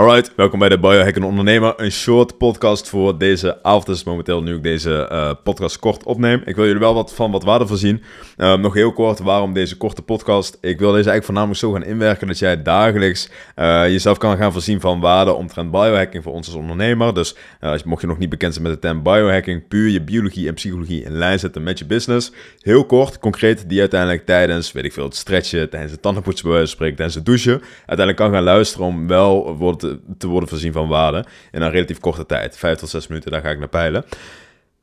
Alright, welkom bij de Biohacken Ondernemer. Een short podcast voor deze avond. Is momenteel nu ik deze uh, podcast kort opneem. Ik wil jullie wel wat van wat waarde voorzien. Uh, nog heel kort, waarom deze korte podcast? Ik wil deze eigenlijk voornamelijk zo gaan inwerken dat jij dagelijks uh, jezelf kan gaan voorzien van waarde omtrent biohacking voor ons als ondernemer. Dus mocht je nog niet bekend zijn met de term biohacking, puur je biologie en psychologie in lijn zetten met je business. Heel kort, concreet, die uiteindelijk tijdens, weet ik veel, het stretchen, tijdens het tandenpoetsen bij wijze tijdens het douchen, uiteindelijk kan gaan luisteren om wel wordt te worden voorzien van waarde in een relatief korte tijd. Vijf tot zes minuten, daar ga ik naar peilen.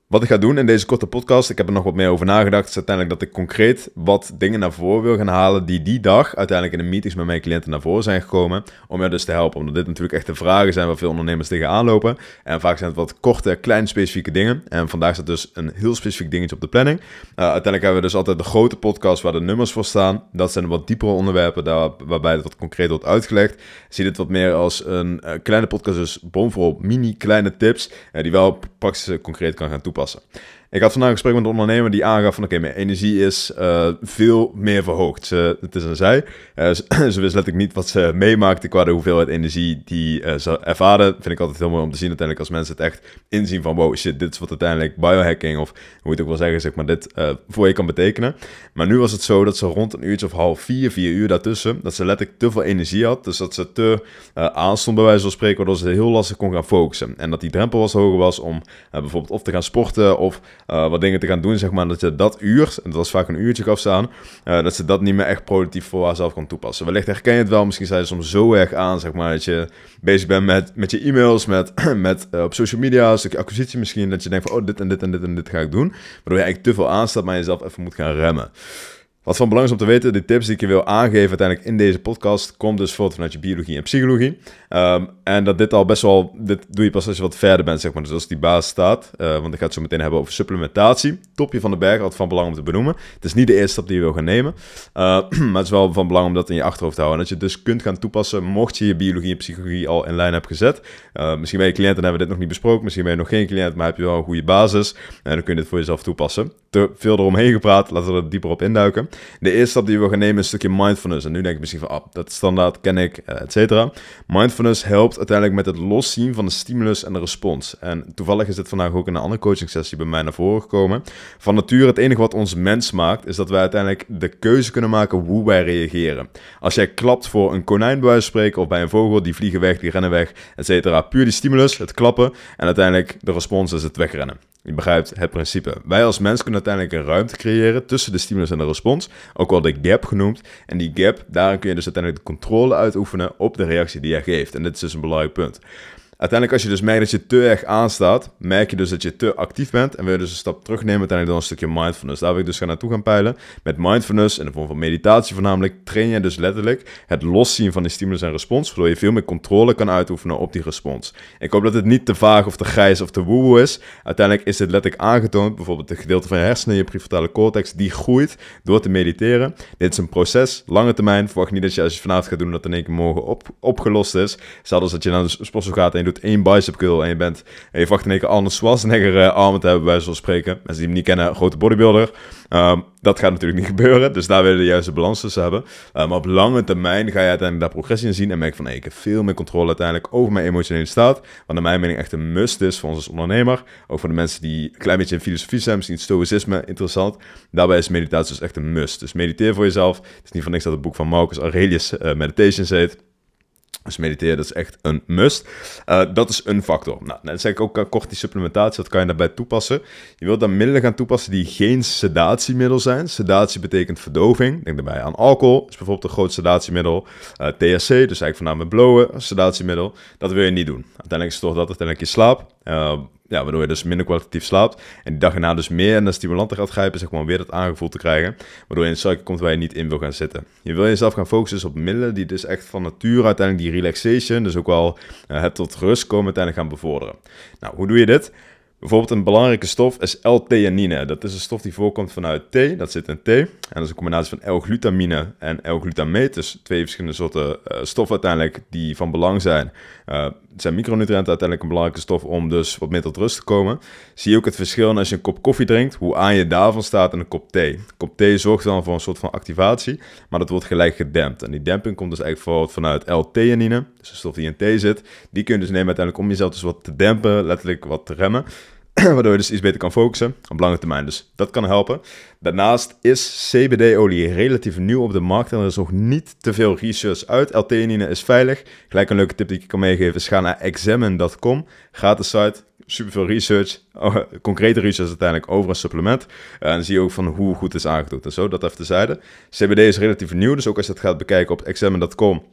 Wat ik ga doen in deze korte podcast, ik heb er nog wat meer over nagedacht, is uiteindelijk dat ik concreet wat dingen naar voren wil gaan halen die die dag uiteindelijk in de meetings met mijn cliënten naar voren zijn gekomen. Om je dus te helpen, omdat dit natuurlijk echt de vragen zijn waar veel ondernemers tegenaan lopen. En vaak zijn het wat korte, kleine, specifieke dingen. En vandaag staat dus een heel specifiek dingetje op de planning. Uh, uiteindelijk hebben we dus altijd de grote podcast waar de nummers voor staan. Dat zijn wat diepere onderwerpen, daar, waarbij het wat concreet wordt uitgelegd. Zie dit wat meer als een uh, kleine podcast, dus bomvol mini kleine tips, uh, die wel praktisch concreet kan gaan toepassen toepassen. Ik had vandaag een gesprek met een ondernemer die aangaf van oké, mijn energie is uh, veel meer verhoogd. Ze, het is een zij. Uh, ze, ze wist letterlijk niet wat ze meemaakte qua de hoeveelheid energie die uh, ze ervaren. Vind ik altijd heel mooi om te zien uiteindelijk als mensen het echt inzien van wow shit, dit is wat uiteindelijk biohacking of hoe je het ook wil zeggen, zeg maar dit voor je kan betekenen. Maar nu was het zo dat ze rond een uurtje of half vier, vier uur daartussen, dat ze letterlijk te veel energie had. Dus dat ze te aanstond bij wijze van spreken, waardoor ze heel lastig kon gaan focussen. En dat die drempel was hoger was om bijvoorbeeld of te gaan sporten of uh, wat dingen te gaan doen, zeg maar, dat je dat uur, en dat was vaak een uurtje gaf staan, uh, dat ze dat niet meer echt productief voor haarzelf kan toepassen. Wellicht herken je het wel, misschien zijn ze soms zo erg aan, zeg maar, dat je bezig bent met, met je e-mails, met, met uh, op social media, een stukje acquisitie misschien, dat je denkt van, oh, dit en dit en dit en dit ga ik doen, waardoor je eigenlijk te veel aanstaat, maar jezelf even moet gaan remmen. Wat van belang is om te weten, de tips die ik je wil aangeven uiteindelijk in deze podcast, komt dus voort vanuit je biologie en psychologie. Um, en dat dit al best wel, dit doe je pas als je wat verder bent, zeg maar. Dus als die basis staat, uh, want ik ga het zo meteen hebben over supplementatie. Topje van de berg, altijd van belang om te benoemen. Het is niet de eerste stap die je wil gaan nemen, uh, maar het is wel van belang om dat in je achterhoofd te houden. En dat je dus kunt gaan toepassen, mocht je je biologie en psychologie al in lijn hebben gezet. Uh, misschien ben je cliënt en hebben we dit nog niet besproken. Misschien ben je nog geen cliënt, maar heb je wel een goede basis. En dan kun je dit voor jezelf toepassen. Te veel eromheen gepraat, laten we er dieper op induiken. De eerste stap die we gaan nemen is een stukje mindfulness. En nu denk ik misschien van, ah, dat standaard ken ik, et cetera. Mindfulness helpt uiteindelijk met het loszien van de stimulus en de respons. En toevallig is dit vandaag ook in een andere coaching sessie bij mij naar voren gekomen. Van nature, het enige wat ons mens maakt, is dat wij uiteindelijk de keuze kunnen maken hoe wij reageren. Als jij klapt voor een konijn bij wijze of bij een vogel, die vliegen weg, die rennen weg, et cetera. Puur die stimulus, het klappen, en uiteindelijk de respons is het wegrennen. Je begrijpt het principe. Wij als mens kunnen uiteindelijk een ruimte creëren tussen de stimulus en de respons, ook wel de gap genoemd. En die gap, daarin kun je dus uiteindelijk de controle uitoefenen op de reactie die jij geeft. En dit is dus een belangrijk punt. Uiteindelijk, als je dus merkt dat je te erg aanstaat, merk je dus dat je te actief bent en wil je dus een stap terugnemen, uiteindelijk dan een stukje mindfulness. Daar wil ik dus gaan naartoe gaan peilen. Met mindfulness, in de vorm van meditatie voornamelijk, train je dus letterlijk het loszien van die stimulus en respons, waardoor je veel meer controle kan uitoefenen op die respons. Ik hoop dat het niet te vaag of te grijs of te woe is. Uiteindelijk is dit letterlijk aangetoond, bijvoorbeeld het gedeelte van je hersenen, je prefrontale cortex, die groeit door te mediteren. Dit is een proces, lange termijn. Verwacht niet dat je als je vanavond gaat doen, dat in één keer morgen op, opgelost is. Zelfs dat je naar de sportschool gaat en doet één bicep curl en je bent... En je verwacht in één keer Arnold Schwarzenegger uh, armen te hebben, bij zo'n spreken. Mensen die hem niet kennen, grote bodybuilder. Um, dat gaat natuurlijk niet gebeuren, dus daar willen we de juiste balans tussen hebben. Uh, maar op lange termijn ga je uiteindelijk daar progressie in zien en merk van... Hey, ik heb veel meer controle uiteindelijk over mijn emotionele staat. Wat naar mijn mening echt een must is voor ons als ondernemer. Ook voor de mensen die een klein beetje in filosofie zijn, misschien stoïcisme interessant. Daarbij is meditatie dus echt een must. Dus mediteer voor jezelf. Het is niet van niks dat het boek van Marcus Aurelius uh, Meditations heet. Dus mediteren, dat is echt een must. Uh, dat is een factor. Nou, dan zeg ik ook uh, kort die supplementatie, wat kan je daarbij toepassen? Je wilt dan middelen gaan toepassen die geen sedatiemiddel zijn. Sedatie betekent verdoving. Denk daarbij aan alcohol, is bijvoorbeeld een groot sedatiemiddel. Uh, THC, dus eigenlijk voornamelijk blowen, sedatiemiddel. Dat wil je niet doen. Uiteindelijk is toch dat uiteindelijk je slaap. Ja, waardoor je dus minder kwalitatief slaapt. En die dag erna dus meer naar stimulanten gaat grijpen, zeg maar, weer dat aangevoel te krijgen. Waardoor je in een cycle komt waar je niet in wil gaan zitten. Je wil jezelf gaan focussen dus op middelen die dus echt van nature uiteindelijk die relaxation, dus ook wel uh, het tot rust komen, uiteindelijk gaan bevorderen. Nou, hoe doe je dit? Bijvoorbeeld een belangrijke stof is L-theanine. Dat is een stof die voorkomt vanuit thee, dat zit in thee. En dat is een combinatie van L-glutamine en L-glutameet. Dus twee verschillende soorten uh, stoffen uiteindelijk die van belang zijn. Het zijn micronutriënten uiteindelijk een belangrijke stof om dus wat meer tot rust te komen. Zie je ook het verschil als je een kop koffie drinkt, hoe aan je daarvan staat en een kop thee. Een kop thee zorgt dan voor een soort van activatie, maar dat wordt gelijk gedempt. En die demping komt dus eigenlijk vooral vanuit L-theanine, dus de stof die in thee zit. Die kun je dus nemen uiteindelijk om jezelf dus wat te dempen, letterlijk wat te remmen. waardoor je dus iets beter kan focussen op lange termijn. Dus dat kan helpen. Daarnaast is CBD-olie relatief nieuw op de markt en er is nog niet te veel research uit. L-theanine is veilig. Gelijk een leuke tip die ik kan meegeven is ga naar examine.com, gratis site. Super veel research, oh, concrete research uiteindelijk over een supplement. en dan zie je ook van hoe goed het is aangetoond en zo, dat even tezijde. CBD is relatief nieuw, dus ook als je het gaat bekijken op examine.com,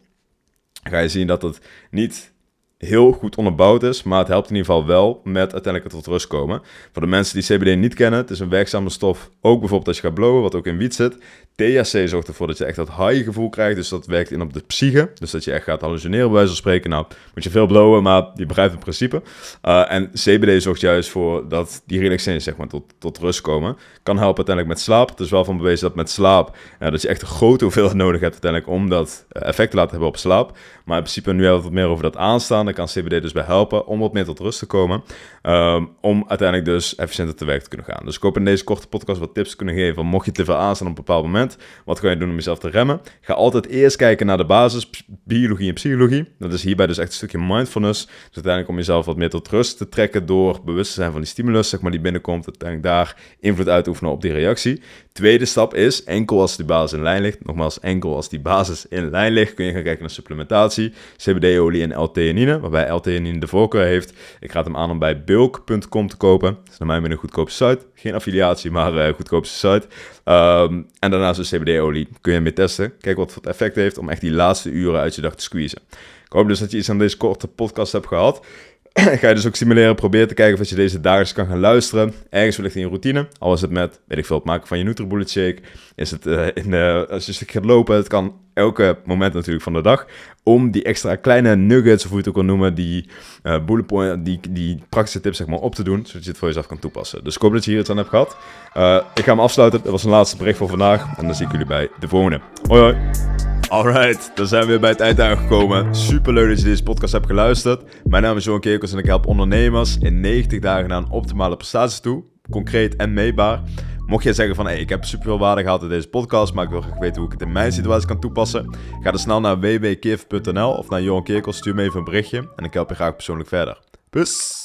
ga je zien dat het niet heel goed onderbouwd is, maar het helpt in ieder geval wel met uiteindelijk het tot rust komen. Voor de mensen die CBD niet kennen, het is een werkzame stof, ook bijvoorbeeld als je gaat blowen, wat ook in wiet zit. THC zorgt ervoor dat je echt dat high gevoel krijgt, dus dat werkt in op de psyche, dus dat je echt gaat hallucineren bij wijze van spreken. Nou, moet je veel blowen, maar je begrijpt het principe. Uh, en CBD zorgt juist voor dat die relaxatie zeg maar tot, tot rust komen. Kan helpen uiteindelijk met slaap. Het is wel van bewezen dat met slaap, uh, dat je echt een grote hoeveelheid nodig hebt uiteindelijk om dat uh, effect te laten hebben op slaap. Maar in principe nu hebben we wat meer over dat aanstaan. Daar kan CBD dus bij helpen om wat meer tot rust te komen. Um, om uiteindelijk dus efficiënter te werk te kunnen gaan. Dus ik hoop in deze korte podcast wat tips kunnen geven. Mocht je te veel aanstaan op een bepaald moment, wat kan je doen om jezelf te remmen? Ga altijd eerst kijken naar de basis, biologie en psychologie. Dat is hierbij dus echt een stukje mindfulness. Dus uiteindelijk om jezelf wat meer tot rust te trekken door bewust te zijn van die stimulus, zeg maar, die binnenkomt. Uiteindelijk daar invloed uit oefenen op die reactie. Tweede stap is, enkel als die basis in lijn ligt, nogmaals, enkel als die basis in lijn ligt, kun je gaan kijken naar supplementatie, CBD-olie en L-theanine, waarbij L-theanine de voorkeur heeft. Ik raad hem aan om bij bulk.com te kopen. Dat is naar mij een goedkoopste site. Geen affiliatie, maar uh, goedkoopste site. Um, en daarnaast de CBD-olie kun je mee testen. Kijk wat het effect heeft om echt die laatste uren uit je dag te squeezen. Ik hoop dus dat je iets aan deze korte podcast hebt gehad. ga je dus ook simuleren, probeer te kijken of je deze dagelijks kan gaan luisteren. Ergens wellicht in je routine. Al is het met, weet ik veel, het maken van je Nutribullet shake. Is het uh, in de, als je stuk gaat lopen. Het kan elke moment natuurlijk van de dag. Om die extra kleine nuggets, of hoe je het ook wil noemen, die uh, die, die praktische tips zeg maar op te doen. Zodat je het voor jezelf kan toepassen. Dus ik hoop dat je hier iets aan hebt gehad. Uh, ik ga hem afsluiten. Dat was een laatste bericht voor vandaag. En dan zie ik jullie bij de volgende. Hoi hoi. Alright, dan zijn we weer bij het eind aangekomen. Super leuk dat je deze podcast hebt geluisterd. Mijn naam is Johan Kerkels en ik help ondernemers in 90 dagen naar een optimale prestatie toe. Concreet en meetbaar. Mocht jij zeggen van hey, ik heb super veel waarde gehad in deze podcast, maar ik wil graag weten hoe ik het in mijn situatie kan toepassen, ga dan snel naar www.kif.nl of naar Johan Kerkels, stuur me even een berichtje en ik help je graag persoonlijk verder. Peace!